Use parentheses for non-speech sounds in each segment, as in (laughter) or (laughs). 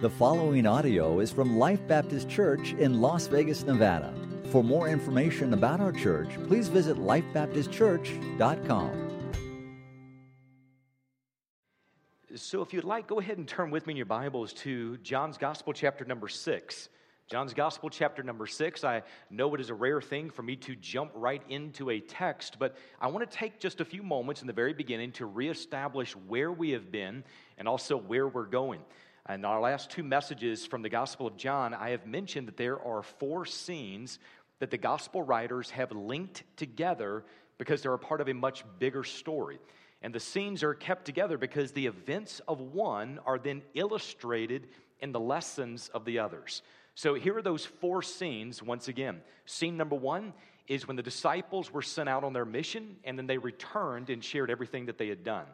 The following audio is from Life Baptist Church in Las Vegas, Nevada. For more information about our church, please visit lifebaptistchurch.com. So, if you'd like, go ahead and turn with me in your Bibles to John's Gospel, chapter number six. John's Gospel, chapter number six. I know it is a rare thing for me to jump right into a text, but I want to take just a few moments in the very beginning to reestablish where we have been and also where we're going. In our last two messages from the Gospel of John, I have mentioned that there are four scenes that the Gospel writers have linked together because they're a part of a much bigger story. And the scenes are kept together because the events of one are then illustrated in the lessons of the others. So here are those four scenes once again. Scene number one is when the disciples were sent out on their mission and then they returned and shared everything that they had done.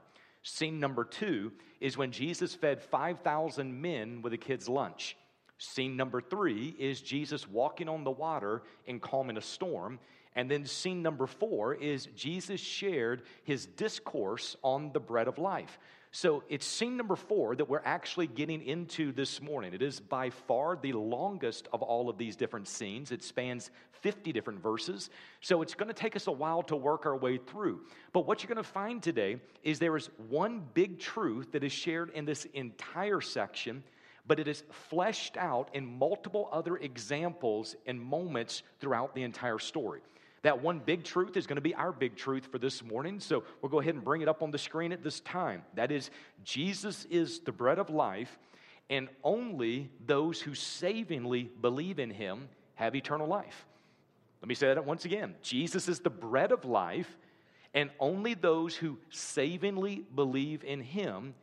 Scene number two is when Jesus fed 5,000 men with a kid's lunch. Scene number three is Jesus walking on the water and calming a storm. And then scene number four is Jesus shared his discourse on the bread of life. So it's scene number four that we're actually getting into this morning. It is by far the longest of all of these different scenes. It spans 50 different verses. So it's going to take us a while to work our way through. But what you're going to find today is there is one big truth that is shared in this entire section but it is fleshed out in multiple other examples and moments throughout the entire story. That one big truth is going to be our big truth for this morning. So we'll go ahead and bring it up on the screen at this time. That is, Jesus is the bread of life, and only those who savingly believe in him have eternal life. Let me say that once again Jesus is the bread of life, and only those who savingly believe in him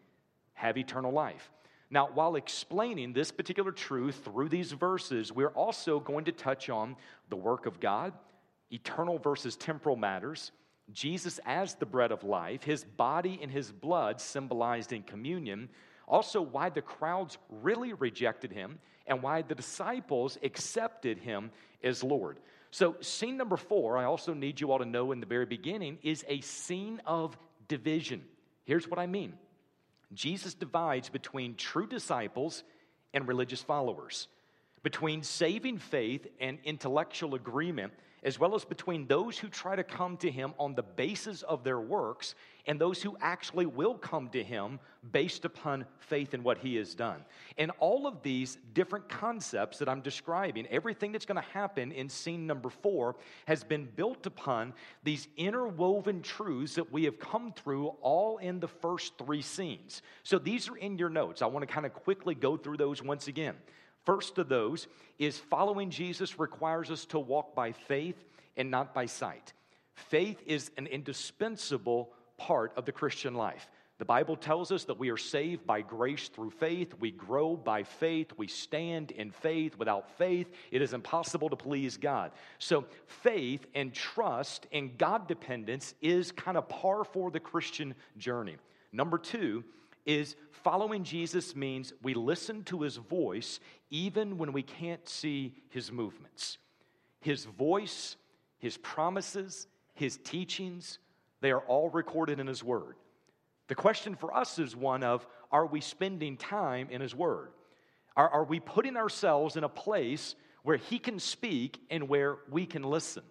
have eternal life. Now, while explaining this particular truth through these verses, we're also going to touch on the work of God eternal versus temporal matters, Jesus as the bread of life, his body and his blood symbolized in communion, also why the crowds really rejected him, and why the disciples accepted him as Lord. So, scene number four, I also need you all to know in the very beginning, is a scene of division. Here's what I mean Jesus divides between true disciples and religious followers, between saving faith and intellectual agreement as well as between those who try to come to him on the basis of their works and those who actually will come to him based upon faith in what he has done. And all of these different concepts that I'm describing, everything that's going to happen in scene number four, has been built upon these interwoven truths that we have come through all in the first three scenes. So these are in your notes. I want to kind of quickly go through those once again. First of those is following Jesus requires us to walk by faith and not by sight. Faith is an indispensable part of the Christian life. The Bible tells us that we are saved by grace through faith. We grow by faith. We stand in faith. Without faith, it is impossible to please God. So, faith and trust and God dependence is kind of par for the Christian journey. Number two is following Jesus means we listen to his voice even when we can't see his movements. His voice, his promises, his teachings, they are all recorded in his word. The question for us is one of are we spending time in his word? Are, are we putting ourselves in a place where he can speak and where we can listen?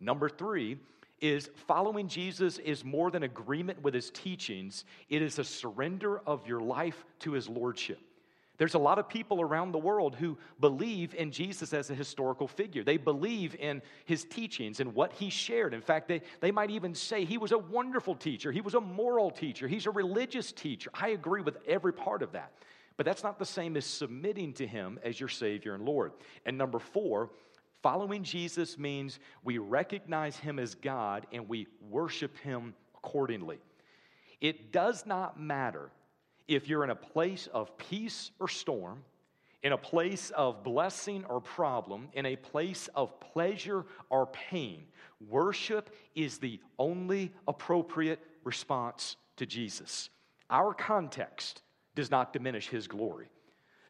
Number three, is following Jesus is more than agreement with his teachings, it is a surrender of your life to his lordship. There's a lot of people around the world who believe in Jesus as a historical figure. They believe in his teachings and what he shared. In fact, they, they might even say he was a wonderful teacher, he was a moral teacher, he's a religious teacher. I agree with every part of that. But that's not the same as submitting to him as your Savior and Lord. And number four, Following Jesus means we recognize him as God and we worship him accordingly. It does not matter if you're in a place of peace or storm, in a place of blessing or problem, in a place of pleasure or pain. Worship is the only appropriate response to Jesus. Our context does not diminish his glory.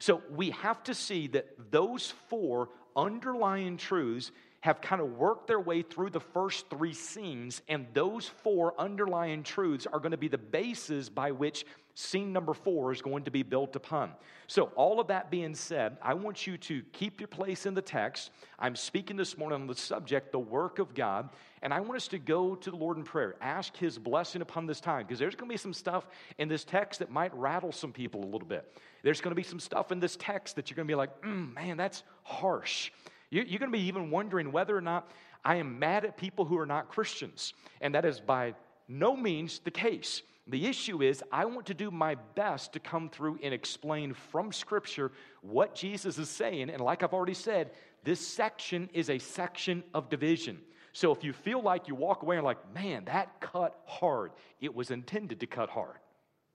So we have to see that those four underlying truths have kind of worked their way through the first three scenes, and those four underlying truths are going to be the basis by which scene number four is going to be built upon. So, all of that being said, I want you to keep your place in the text. I'm speaking this morning on the subject, the work of God, and I want us to go to the Lord in prayer, ask His blessing upon this time, because there's going to be some stuff in this text that might rattle some people a little bit. There's going to be some stuff in this text that you're going to be like, mm, man, that's harsh. You're going to be even wondering whether or not I am mad at people who are not Christians. And that is by no means the case. The issue is, I want to do my best to come through and explain from Scripture what Jesus is saying. And like I've already said, this section is a section of division. So if you feel like you walk away and like, man, that cut hard, it was intended to cut hard.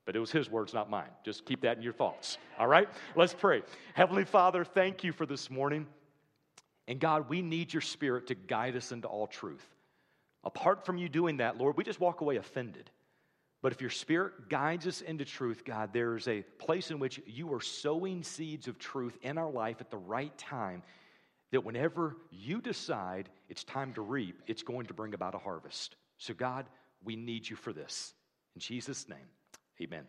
But it was his words, not mine. Just keep that in your thoughts. All right? Let's pray. Heavenly Father, thank you for this morning. And God, we need your spirit to guide us into all truth. Apart from you doing that, Lord, we just walk away offended. But if your spirit guides us into truth, God, there is a place in which you are sowing seeds of truth in our life at the right time that whenever you decide it's time to reap, it's going to bring about a harvest. So, God, we need you for this. In Jesus' name, amen.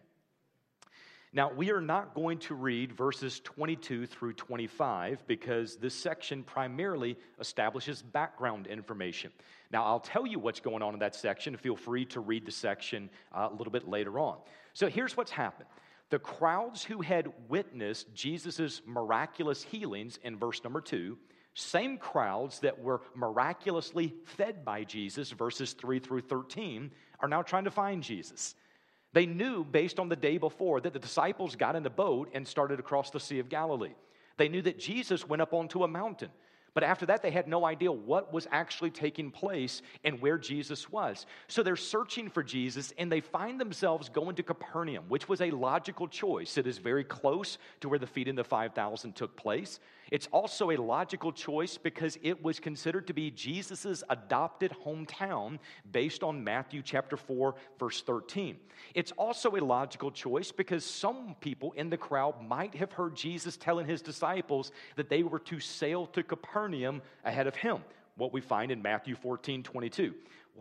Now, we are not going to read verses 22 through 25 because this section primarily establishes background information. Now, I'll tell you what's going on in that section. Feel free to read the section uh, a little bit later on. So, here's what's happened the crowds who had witnessed Jesus' miraculous healings in verse number two, same crowds that were miraculously fed by Jesus, verses 3 through 13, are now trying to find Jesus. They knew based on the day before that the disciples got in a boat and started across the Sea of Galilee. They knew that Jesus went up onto a mountain. But after that, they had no idea what was actually taking place and where Jesus was. So they're searching for Jesus and they find themselves going to Capernaum, which was a logical choice. It is very close to where the feeding of the 5,000 took place. It's also a logical choice because it was considered to be Jesus' adopted hometown based on Matthew chapter 4, verse 13. It's also a logical choice because some people in the crowd might have heard Jesus telling his disciples that they were to sail to Capernaum ahead of him, what we find in Matthew 14, 22.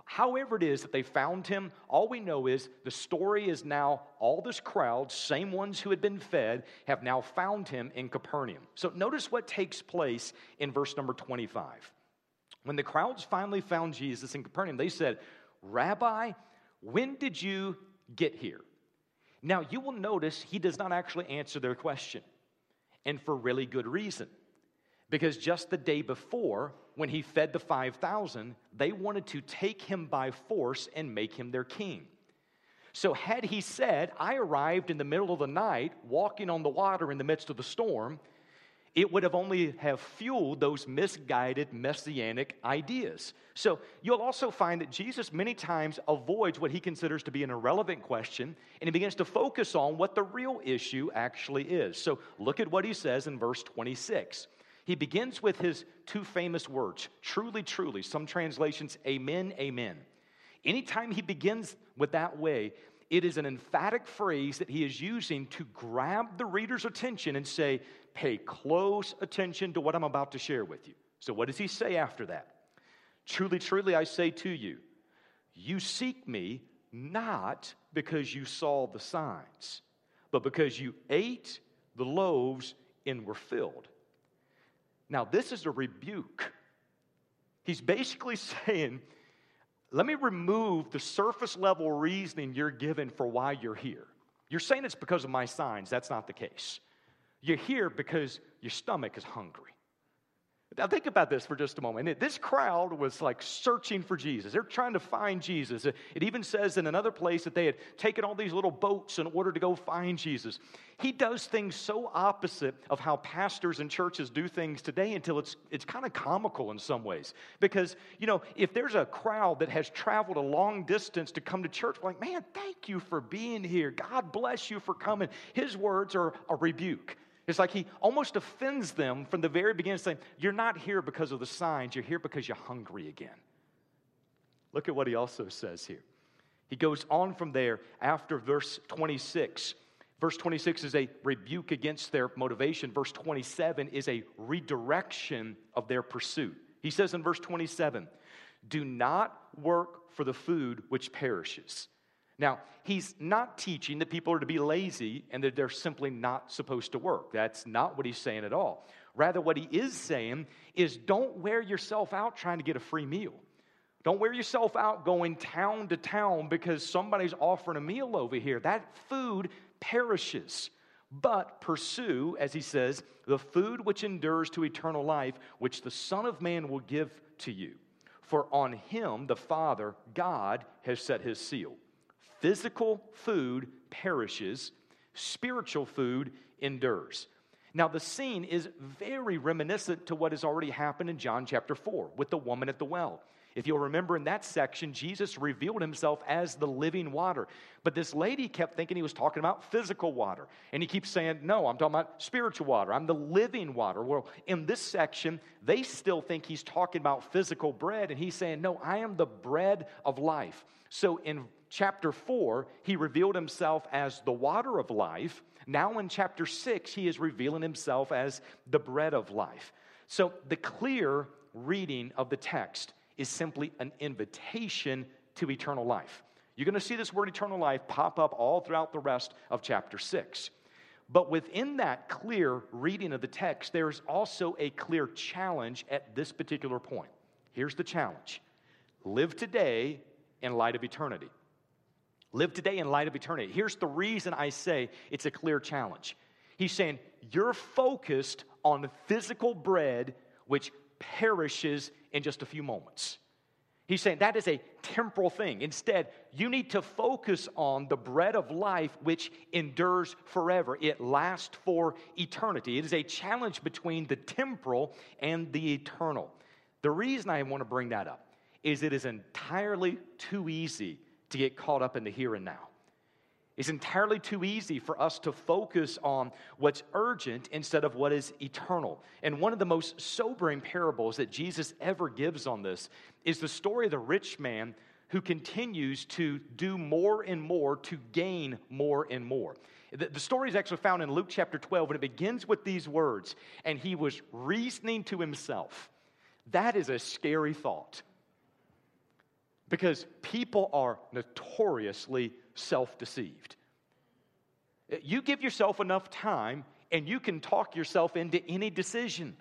However, it is that they found him, all we know is the story is now all this crowd, same ones who had been fed, have now found him in Capernaum. So notice what takes place in verse number 25. When the crowds finally found Jesus in Capernaum, they said, Rabbi, when did you get here? Now, you will notice he does not actually answer their question, and for really good reason. Because just the day before, when he fed the 5,000, they wanted to take him by force and make him their king. So, had he said, I arrived in the middle of the night, walking on the water in the midst of the storm, it would have only have fueled those misguided messianic ideas. So you'll also find that Jesus many times avoids what he considers to be an irrelevant question and he begins to focus on what the real issue actually is. So look at what he says in verse 26. He begins with his two famous words truly, truly. Some translations, amen, amen. Anytime he begins with that way, it is an emphatic phrase that he is using to grab the reader's attention and say, pay close attention to what I'm about to share with you. So, what does he say after that? Truly, truly, I say to you, you seek me not because you saw the signs, but because you ate the loaves and were filled. Now, this is a rebuke. He's basically (laughs) saying, let me remove the surface level reasoning you're given for why you're here. You're saying it's because of my signs. That's not the case. You're here because your stomach is hungry. Now, think about this for just a moment. This crowd was like searching for Jesus. They're trying to find Jesus. It even says in another place that they had taken all these little boats in order to go find Jesus. He does things so opposite of how pastors and churches do things today until it's, it's kind of comical in some ways. Because, you know, if there's a crowd that has traveled a long distance to come to church, like, man, thank you for being here. God bless you for coming. His words are a rebuke. It's like he almost offends them from the very beginning, saying, You're not here because of the signs, you're here because you're hungry again. Look at what he also says here. He goes on from there after verse 26. Verse 26 is a rebuke against their motivation. Verse 27 is a redirection of their pursuit. He says in verse 27 Do not work for the food which perishes. Now, he's not teaching that people are to be lazy and that they're simply not supposed to work. That's not what he's saying at all. Rather, what he is saying is don't wear yourself out trying to get a free meal. Don't wear yourself out going town to town because somebody's offering a meal over here. That food perishes. But pursue, as he says, the food which endures to eternal life, which the Son of Man will give to you. For on him, the Father, God, has set his seal. Physical food perishes, spiritual food endures. Now, the scene is very reminiscent to what has already happened in John chapter 4 with the woman at the well. If you'll remember in that section, Jesus revealed himself as the living water. But this lady kept thinking he was talking about physical water. And he keeps saying, No, I'm talking about spiritual water. I'm the living water. Well, in this section, they still think he's talking about physical bread. And he's saying, No, I am the bread of life. So in chapter 4, he revealed himself as the water of life. Now in chapter 6, he is revealing himself as the bread of life. So the clear reading of the text is simply an invitation to eternal life. You're going to see this word eternal life pop up all throughout the rest of chapter 6. But within that clear reading of the text, there's also a clear challenge at this particular point. Here's the challenge live today in light of eternity. Live today in light of eternity. Here's the reason I say it's a clear challenge. He's saying, You're focused on physical bread, which perishes in just a few moments. He's saying that is a temporal thing. Instead, you need to focus on the bread of life which endures forever. It lasts for eternity. It is a challenge between the temporal and the eternal. The reason I want to bring that up is it is entirely too easy to get caught up in the here and now. It's entirely too easy for us to focus on what's urgent instead of what is eternal. And one of the most sobering parables that Jesus ever gives on this is the story of the rich man who continues to do more and more to gain more and more. The, the story is actually found in Luke chapter 12, and it begins with these words And he was reasoning to himself. That is a scary thought because people are notoriously self deceived. Eh, you give yourself enough time and you can talk yourself into any decision.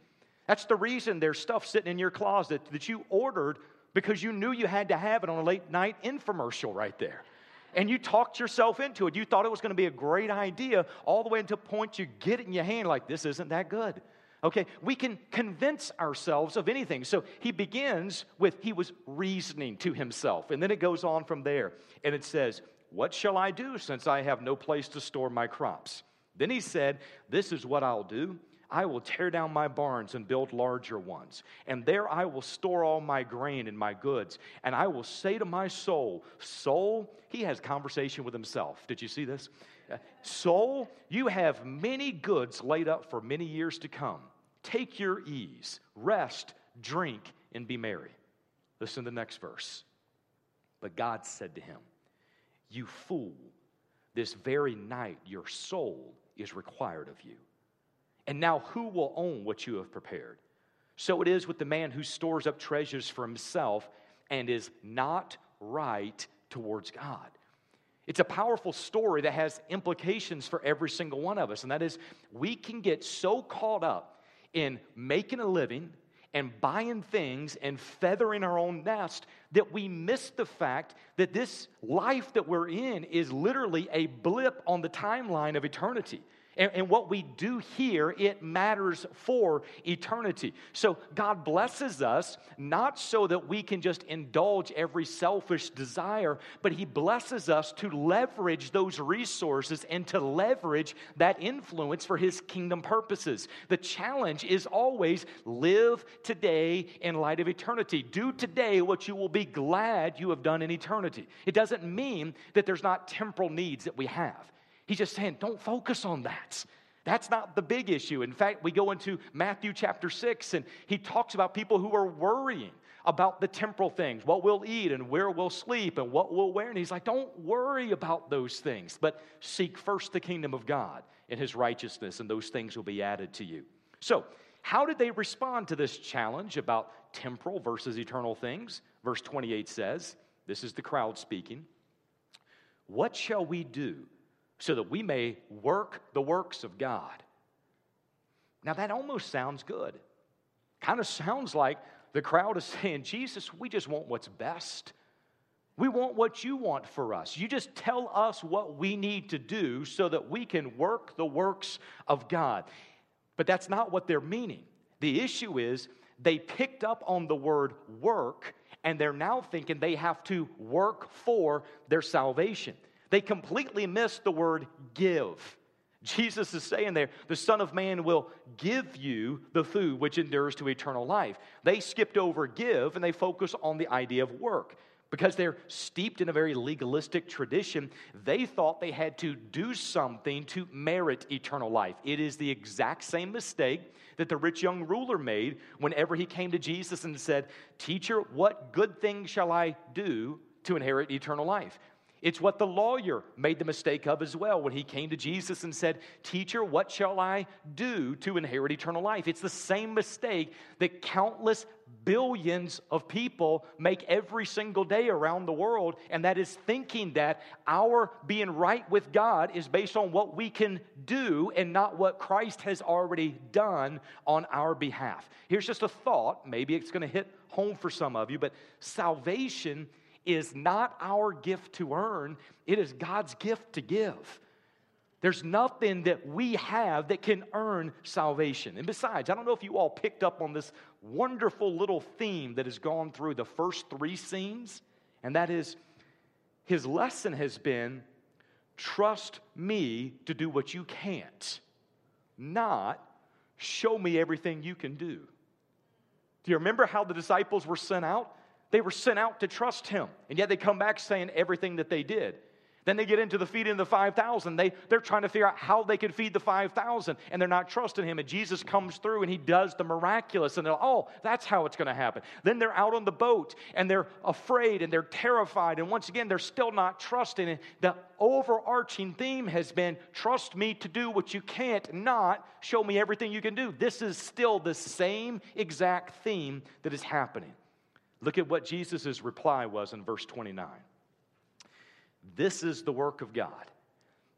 That's the reason there's stuff sitting in your closet that you ordered because you knew you had to have it on a late night infomercial right there. And you talked yourself into it. You thought it was going to be a great idea all the way until point you get it in your hand like this isn't that good. Okay, we can convince ourselves of anything. So he begins with he was reasoning to himself, and then it goes on from there. And it says, What shall I do since I have no place to store my crops? Then he said, This is what I'll do. I will tear down my barns and build larger ones. And there I will store all my grain and my goods. And I will say to my soul, Soul, he has conversation with himself. Did you see this? Uh, soul, you have many goods laid up for many years to come. Take your ease, rest, drink, and be merry. Listen to the next verse. But God said to him, You fool, this very night your soul is required of you. And now who will own what you have prepared? So it is with the man who stores up treasures for himself and is not right towards God. It's a powerful story that has implications for every single one of us, and that is we can get so caught up in making a living and buying things and feathering our own nest that we miss the fact that this life that we're in is literally a blip on the timeline of eternity. And, and, what we do here, it matters for eternity. So God blesses us not so that we can just indulge every selfish desire, but He blesses us to leverage those resources and to leverage that influence for His kingdom purposes. The challenge is always live today in light of eternity. Do today what you will be glad you have done in eternity. It doesn't mean that there's not temporal needs that we have. He's just saying, don't focus on that. That's not the big issue. In fact, we go into Matthew chapter 6, and he talks about people who are worrying about the temporal things what we'll eat, and where we'll sleep, and what we'll wear. And he's like, don't worry about those things, but seek first the kingdom of God and his righteousness, and those things will be added to you. So, how did they respond to this challenge about temporal versus eternal things? Verse 28 says, This is the crowd speaking. What shall we do so that we may work the works of God? Now, that almost sounds good. Kind of sounds like the crowd is (laughs) saying, Jesus, we just want what's best. We want what you want for us. You just tell us what we need to do so that we can work the works of God. But that's not what they're meaning. The issue is they picked up on the word work and they're now thinking they have to work for their salvation. They completely missed the word give. Jesus is saying there, the Son of Man will give you the food which endures to eternal life. They skipped over give and they focus on the idea of work. Because they're steeped in a very legalistic tradition, they thought they had to do something to merit eternal life. It is the exact same mistake that the rich young ruler made whenever he came to Jesus and said, Teacher, what good thing shall I do to inherit eternal life? It's what the lawyer made the mistake of as well when he came to Jesus and said, Teacher, what shall I do to inherit eternal life? It's the same mistake that countless billions of people make every single day around the world, and that is thinking that our being right with God is based on what we can do and not what Christ has already done on our behalf. Here's just a thought, maybe it's going to hit home for some of you, but salvation is not our gift to earn, it is God's gift to give. There's nothing that we have that can earn salvation. And besides, I don't know if you all picked up on this wonderful little theme that has gone through the first three scenes, and that is his lesson has been trust me to do what you can't, not show me everything you can do. Do you remember how the disciples were sent out? They were sent out to trust him, and yet they come back saying everything that they did. Then they get into the feeding of the 5,000. They, they're trying to figure out how they can feed the 5,000, and they're not trusting him. And Jesus comes through and he does the miraculous, and they're oh, that's how it's going to happen. Then they're out on the boat, and they're afraid and they're terrified. And once again, they're still not trusting. And the overarching theme has been trust me to do what you can't, not show me everything you can do. This is still the same exact theme that is happening. Look at what Jesus' reply was in verse 29. This is the work of God,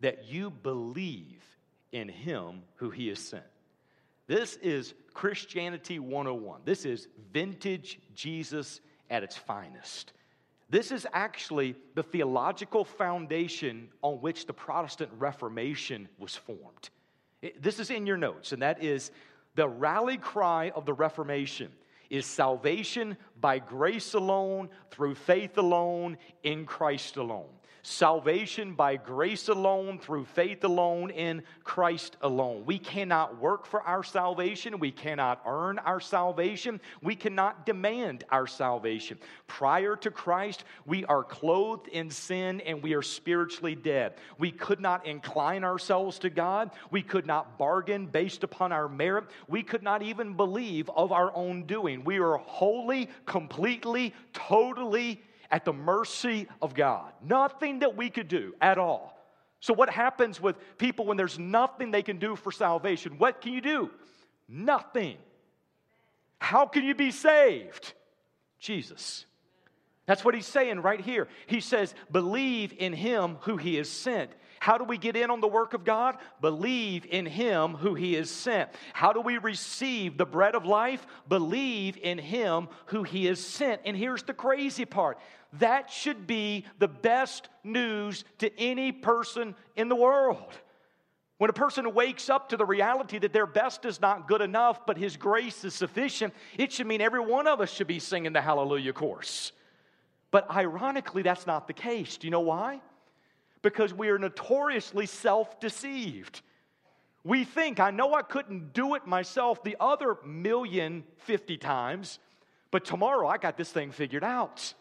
that you believe in him who he has sent. This is Christianity 101. This is vintage Jesus at its finest. This is actually the theological foundation on which the Protestant Reformation was formed. This is in your notes, and that is the rally cry of the Reformation is salvation by grace alone, through faith alone, in Christ alone salvation by grace alone, through faith alone, in Christ alone. We cannot work for our salvation. We cannot earn our salvation. We cannot demand our salvation. Prior to Christ, we are clothed in sin and we are spiritually dead. We could not incline ourselves to God. We could not bargain based upon our merit. We could not even believe of our own doing. We are wholly, completely, totally at the mercy of God. Nothing that we could do at all. So, what happens with people when there's nothing they can do for salvation? What can you do? Nothing. How can you be saved? Jesus. That's what he's saying right here. He says, Believe in him who he has sent. How do we get in on the work of God? Believe in Him who He has sent. How do we receive the bread of life? Believe in Him who He has sent. And here's the crazy part that should be the best news to any person in the world. When a person wakes up to the reality that their best is not good enough, but His grace is sufficient, it should mean every one of us should be singing the Hallelujah chorus. But ironically, that's not the case. Do you know why? because we are notoriously self deceived. We think, I know I couldn't do it myself the other million fifty times, but tomorrow I got this thing figured out.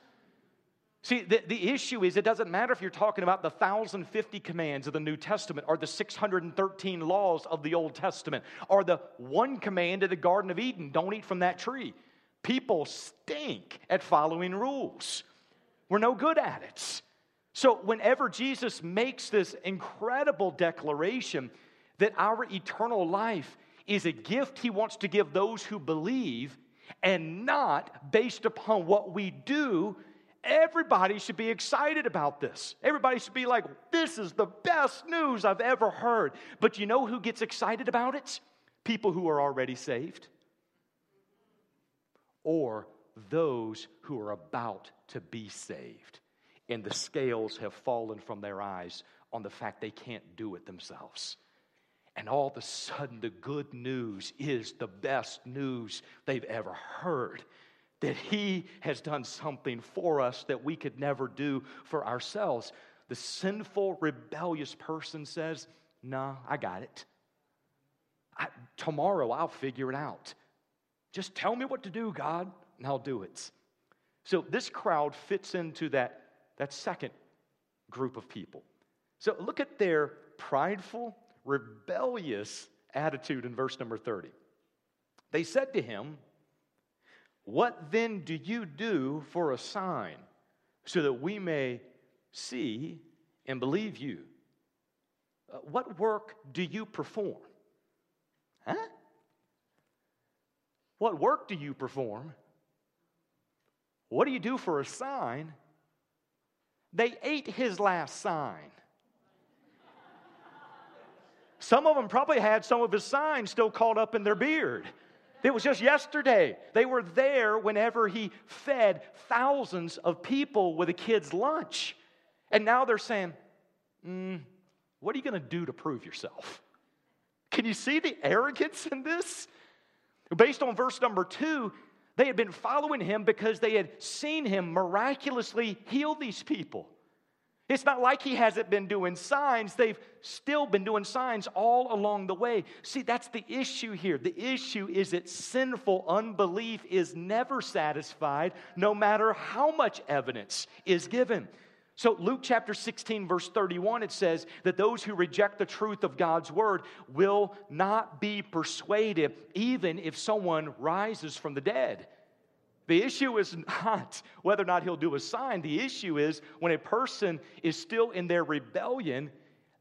See, the, the issue is it doesn't matter if you're talking about the 1,050 commands of the New Testament or the 613 laws of the Old Testament or the one command of the Garden of Eden don't eat from that tree. People stink at following rules, we're no good at it. So, whenever Jesus makes this incredible declaration that our eternal life is a gift he wants to give those who believe and not based upon what we do. Everybody should be excited about this. Everybody should be like, this is the best news I've ever heard. But you know who gets excited about it? People who are already saved or those who are about to be saved. And the scales have fallen from their eyes on the fact they can't do it themselves. And all of a sudden, the good news is the best news they've ever heard. That He has done something for us that we could never do for ourselves. The sinful, rebellious person says, No, I got it. I, tomorrow I'll figure it out. Just tell me what to do, God, and I'll do it. So this crowd fits into that, that second group of people. So look at their prideful, rebellious attitude in verse number 30. They said to him, What then do you do for a sign so that we may see and believe you? Uh, what work do you perform? Huh? What work do you perform? What do you do for a sign? They ate his last sign. Some of them probably had some of his signs still caught up in their beard. It was just yesterday. They were there whenever he fed thousands of people with a kid's lunch. And now they're saying, mm, What are you going to do to prove yourself? Can you see the arrogance in this? Based on verse number two, they had been following him because they had seen him miraculously heal these people. It's not like he hasn't been doing signs. They've still been doing signs all along the way. See, that's the issue here. The issue is that sinful unbelief is never satisfied, no matter how much evidence is given. So, Luke chapter 16, verse 31, it says that those who reject the truth of God's word will not be persuaded, even if someone rises from the dead. The issue is not whether or not he'll do a sign. The issue is when a person is still in their rebellion,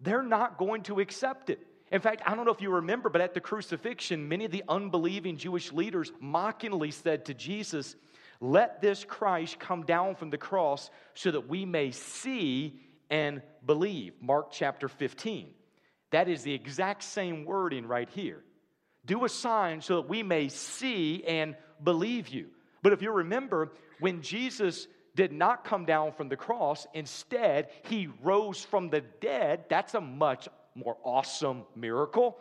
they're not going to accept it. In fact, I don't know if you remember, but at the crucifixion, many of the unbelieving Jewish leaders mockingly said to Jesus, Let this Christ come down from the cross so that we may see and believe. Mark chapter 15. That is the exact same wording right here. Do a sign so that we may see and believe you. But if you remember, when Jesus did not come down from the cross, instead, he rose from the dead. That's a much more awesome miracle.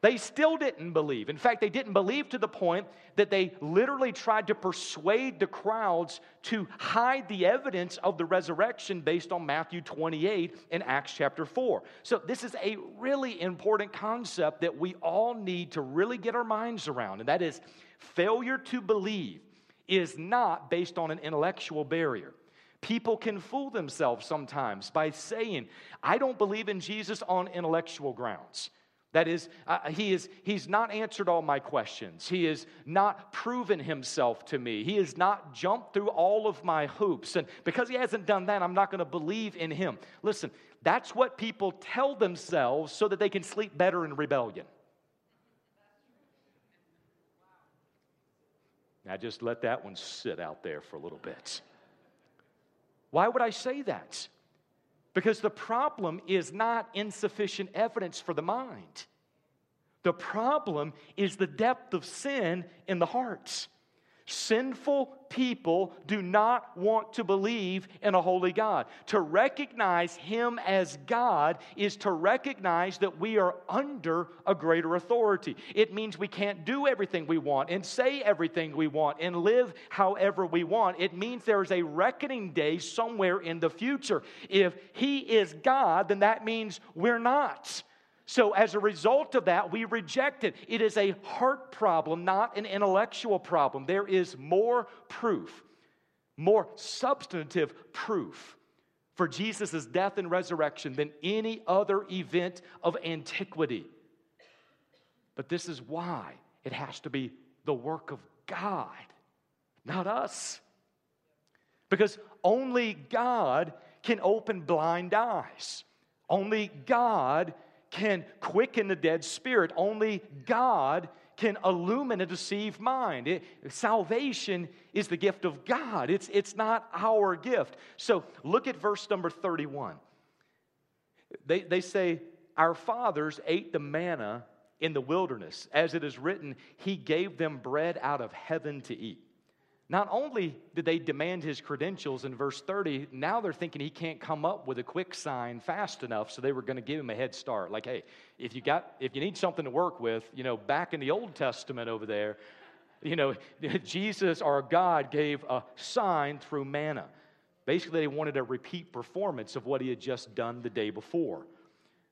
They still didn't believe. In fact, they didn't believe to the point that they literally tried to persuade the crowds to hide the evidence of the resurrection based on Matthew 28 and Acts chapter 4. So, this is a really important concept that we all need to really get our minds around, and that is failure to believe is not based on an intellectual barrier. People can fool themselves sometimes by saying, I don't believe in Jesus on intellectual grounds. That is, uh, he is, he's not answered all my questions. He has not proven himself to me. He has not jumped through all of my hoops. And because he hasn't done that, I'm not going to believe in him. Listen, that's what people tell themselves so that they can sleep better in rebellion. Now, just let that one sit out there for a little bit. Why would I say that? Because the problem is not insufficient evidence for the mind. The problem is the depth of sin in the hearts. Sinful people do not want to believe in a holy God. To recognize Him as God is to recognize that we are under a greater authority. It means we can't do everything we want and say everything we want and live however we want. It means there is a reckoning day somewhere in the future. If He is God, then that means we're not. So, as a result of that, we reject it. It is a heart problem, not an intellectual problem. There is more proof, more substantive proof for Jesus' death and resurrection than any other event of antiquity. But this is why it has to be the work of God, not us. Because only God can open blind eyes. Only God can quicken the dead spirit. Only God can illumine a deceived mind. It, salvation is the gift of God, it's, it's not our gift. So look at verse number 31. They, they say, Our fathers ate the manna in the wilderness. As it is written, He gave them bread out of heaven to eat. Not only did they demand his credentials in verse 30, now they're thinking he can't come up with a quick sign fast enough, so they were going to give him a head start. Like, hey, if you got if you need something to work with, you know, back in the Old Testament over there, you know, (laughs) Jesus our God gave a sign through manna. Basically, they wanted a repeat performance of what he had just done the day before.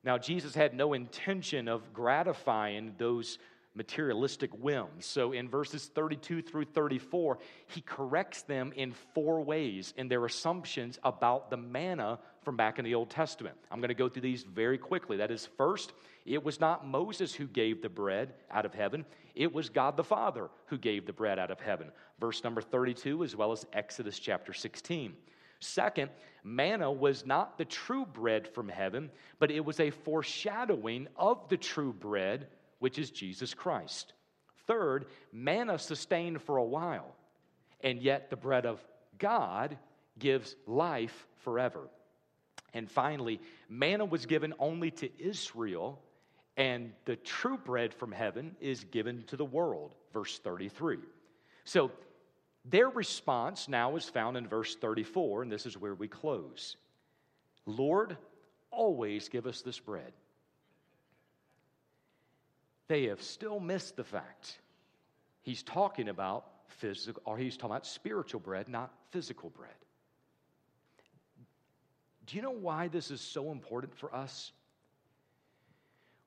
Now, Jesus had no intention of gratifying those materialistic whims. So in verses 32 through 34, he corrects them in four ways in their assumptions about the manna from back in the Old Testament. I'm going to go through these very quickly. That is, first, it was not Moses who gave the bread out of heaven, it was God the Father who gave the bread out of heaven. Verse number 32, as well as Exodus chapter 16. Second, manna was not the true bread from heaven, but it was a foreshadowing of the true bread which is Jesus Christ. Third, manna sustained for a while, and yet the bread of God gives life forever. And finally, manna was given only to Israel, and the true bread from heaven is given to the world. Verse 33. So their response now is found in verse 34, and this is where we close. Lord, always give us this bread they have still missed the fact he's talking about physical, or he's talking about spiritual bread, not physical bread. Do you know why this is so important for us?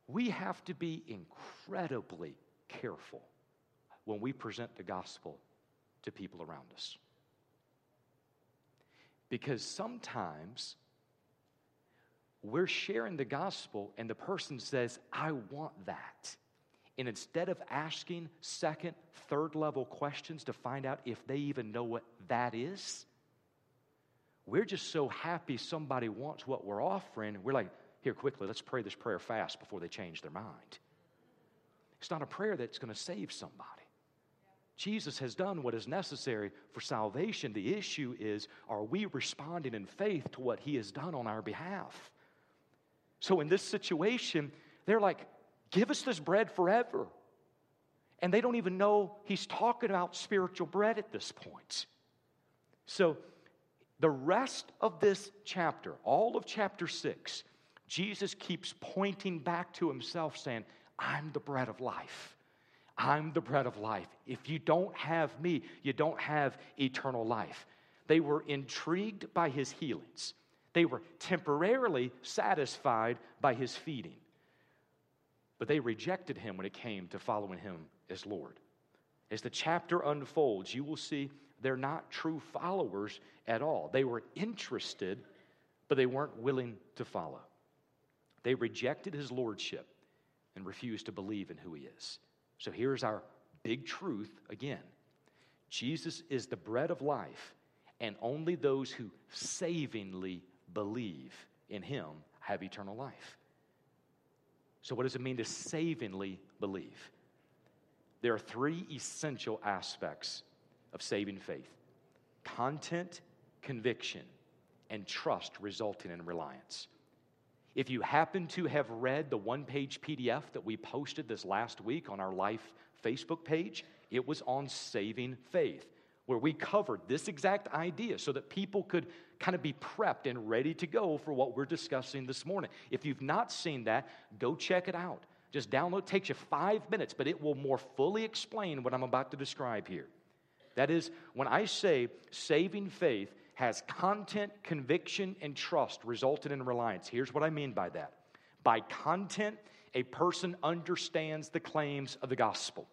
We have to be incredibly careful when we present the gospel to people around us. Because sometimes we're sharing the gospel and the person says, I want that. And instead of asking second, third level questions to find out if they even know what that is, we're just so happy somebody wants what we're offering. We're like, here, quickly, let's pray this prayer fast before they change their mind. It's not a prayer that's going to save somebody. Jesus has done what is necessary for salvation. The issue is, are we responding in faith to what he has done on our behalf? So in this situation, they're like, Give us this bread forever. And they don't even know he's talking about spiritual bread at this point. So, the rest of this chapter, all of chapter six, Jesus keeps pointing back to himself, saying, I'm the bread of life. I'm the bread of life. If you don't have me, you don't have eternal life. They were intrigued by his healings, they were temporarily satisfied by his feeding but they rejected him when it came to following him as Lord. As the chapter unfolds, you will see they're not true followers at all. They were interested, but they weren't willing to follow. They rejected his lordship and refused to believe in who he is. So here's our big truth again Jesus is the bread of life, and only those who savingly believe in him have eternal life. So, what does it mean to savingly believe? There are three essential aspects of saving faith content, conviction, and trust resulting in reliance. If you happen to have read the one page PDF that we posted this last week on our Life Facebook page, it was on saving faith where we covered this exact idea so that people could kind of be prepped and ready to go for what we're discussing this morning. If you've not seen that, go check it out. Just download, it takes you five minutes, but it will more fully explain what I'm about to describe here. That is, when I say saving faith has content, conviction, and trust resulted in reliance, here's what I mean by that. By content, a person understands the claims of the gospel.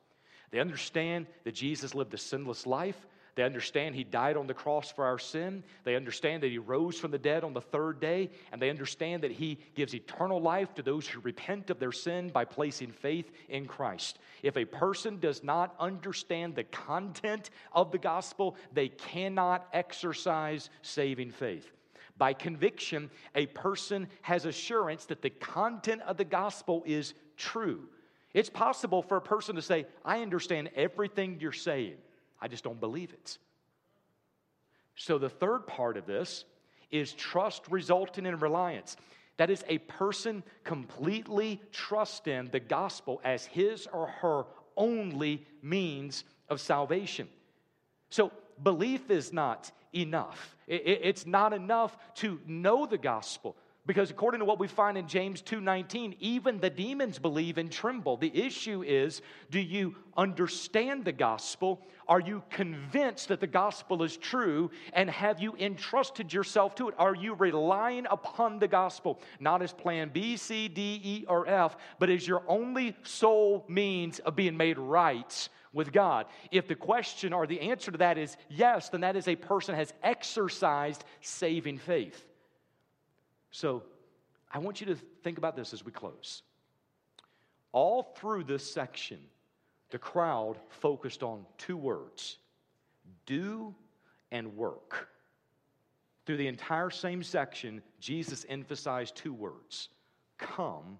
They understand that Jesus lived a sinless life, they understand He died on the cross for our sin. They understand that He rose from the dead on the third day. And they understand that He gives eternal life to those who repent of their sin by placing faith in Christ. If a person does not understand the content of the gospel, they cannot exercise saving faith. By conviction, a person has assurance that the content of the gospel is true. It's possible for a person to say, I understand everything you're saying, I just don't believe it. So, the third part of this is trust resulting in reliance. That is a person completely trusting the gospel as his or her only means of salvation. So, belief is not enough. It's not enough to know the gospel. Because according to what we find in James 2:19, even the demons believe and tremble. The issue is, do you understand the gospel? Are you convinced that the gospel is true and have you entrusted yourself to it? Are you relying upon the gospel not as plan B, C, D, E or F, but as your only sole means of being made right with God? If the question or the answer to that is yes, then that is a person has exercised saving faith. So I want you to think about this as we close. All through this section, the crowd focused on two words do and work. Through the entire same section, Jesus emphasized two words come,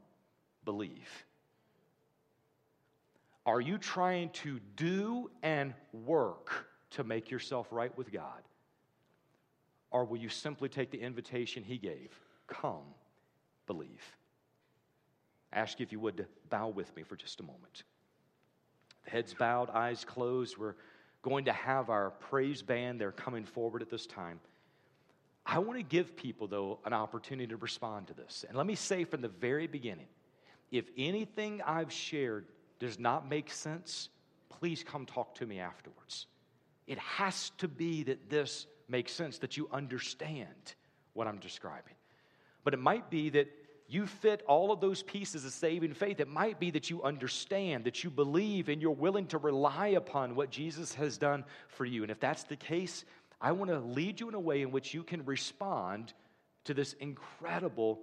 believe. Are you trying to do and work to make yourself right with God? Or will you simply take the invitation He gave? Come, believe. ask you if you would to bow with me for just a moment. The Heads bowed, eyes closed. We're going to have our praise band. They're coming forward at this time. I want to give people, though, an opportunity to respond to this. And let me say from the very beginning if anything I've shared does not make sense, please come talk to me afterwards. It has to be that this makes sense, that you understand what I'm describing. But it might be that you fit all of those pieces of saving faith. It might be that you understand, that you believe, and you're willing to rely upon what Jesus has done for you. And if that's the case, I want to lead you in a way in which you can respond to this incredible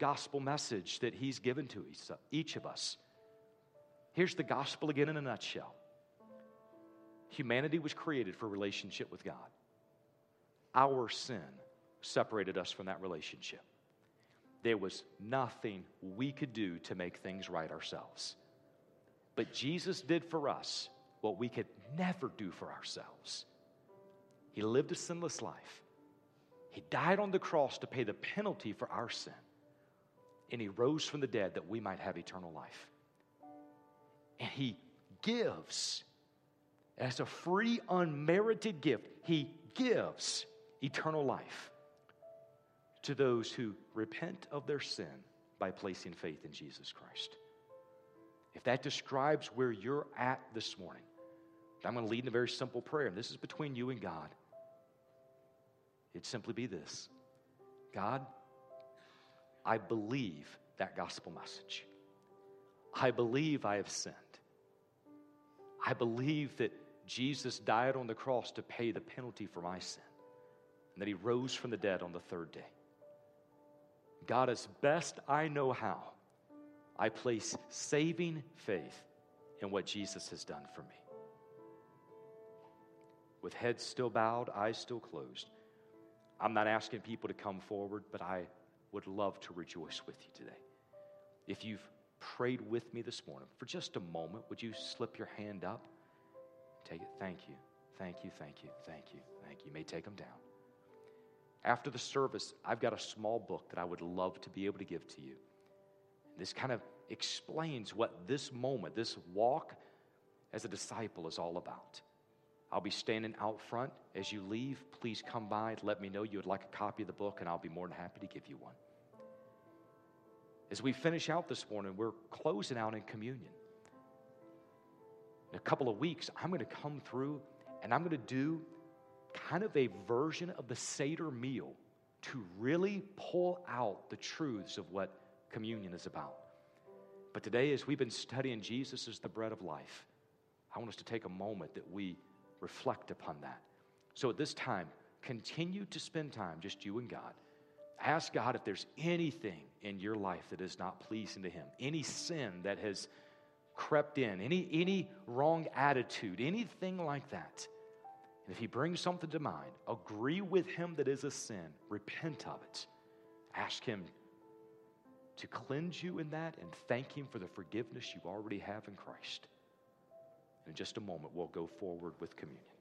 gospel message that He's given to each of us. Here's the gospel again in a nutshell humanity was created for relationship with God, our sin separated us from that relationship there was nothing we could do to make things right ourselves. But Jesus did for us what we could never do for ourselves. He lived a sinless life. He died on the cross to pay the penalty for our sin. And he rose from the dead that we might have eternal life. And he gives as a free, unmerited gift, he gives eternal life to those who repent of their sin by placing faith in Jesus Christ. If that describes where you're at this morning, I'm going to lead in a very simple prayer, and this is between you and God. It'd simply be this God, I believe that gospel message. I believe I have sinned. I believe that Jesus died on the cross to pay the penalty for my sin, and that he rose from the dead on the third day. God, as best I know how, I place saving faith in what Jesus has done for me. With heads still bowed, eyes still closed, I'm not asking people to come forward, but I would love to rejoice with you today. If you've prayed with me this morning, for just a moment, would you slip your hand up? Take it. Thank you. Thank you. Thank you. Thank you. Thank you. You may take them down. After the service, I've got a small book that I would love to be able to give to you. This kind of explains what this moment, this walk as a disciple is all about. I'll be standing out front as you leave. Please come by, let me know you would like a copy of the book, and I'll be more than happy to give you one. As we finish out this morning, we're closing out in communion. In a couple of weeks, I'm going to come through and I'm going to do kind of a version of the Seder meal to really pull out the truths of what communion is about. But today, as we've been studying Jesus as the bread of life, I want us to take a moment that we reflect upon that. So at this time, continue to spend time, just you and God. Ask God if there's anything in your life that is not pleasing to Him, any sin that has crept in, any, any wrong attitude, anything like that. And if he brings something to mind, agree with him that is a sin, repent of it. Ask him to cleanse you in that and thank him for the forgiveness you already have in Christ. In just a moment, we'll go forward with communion.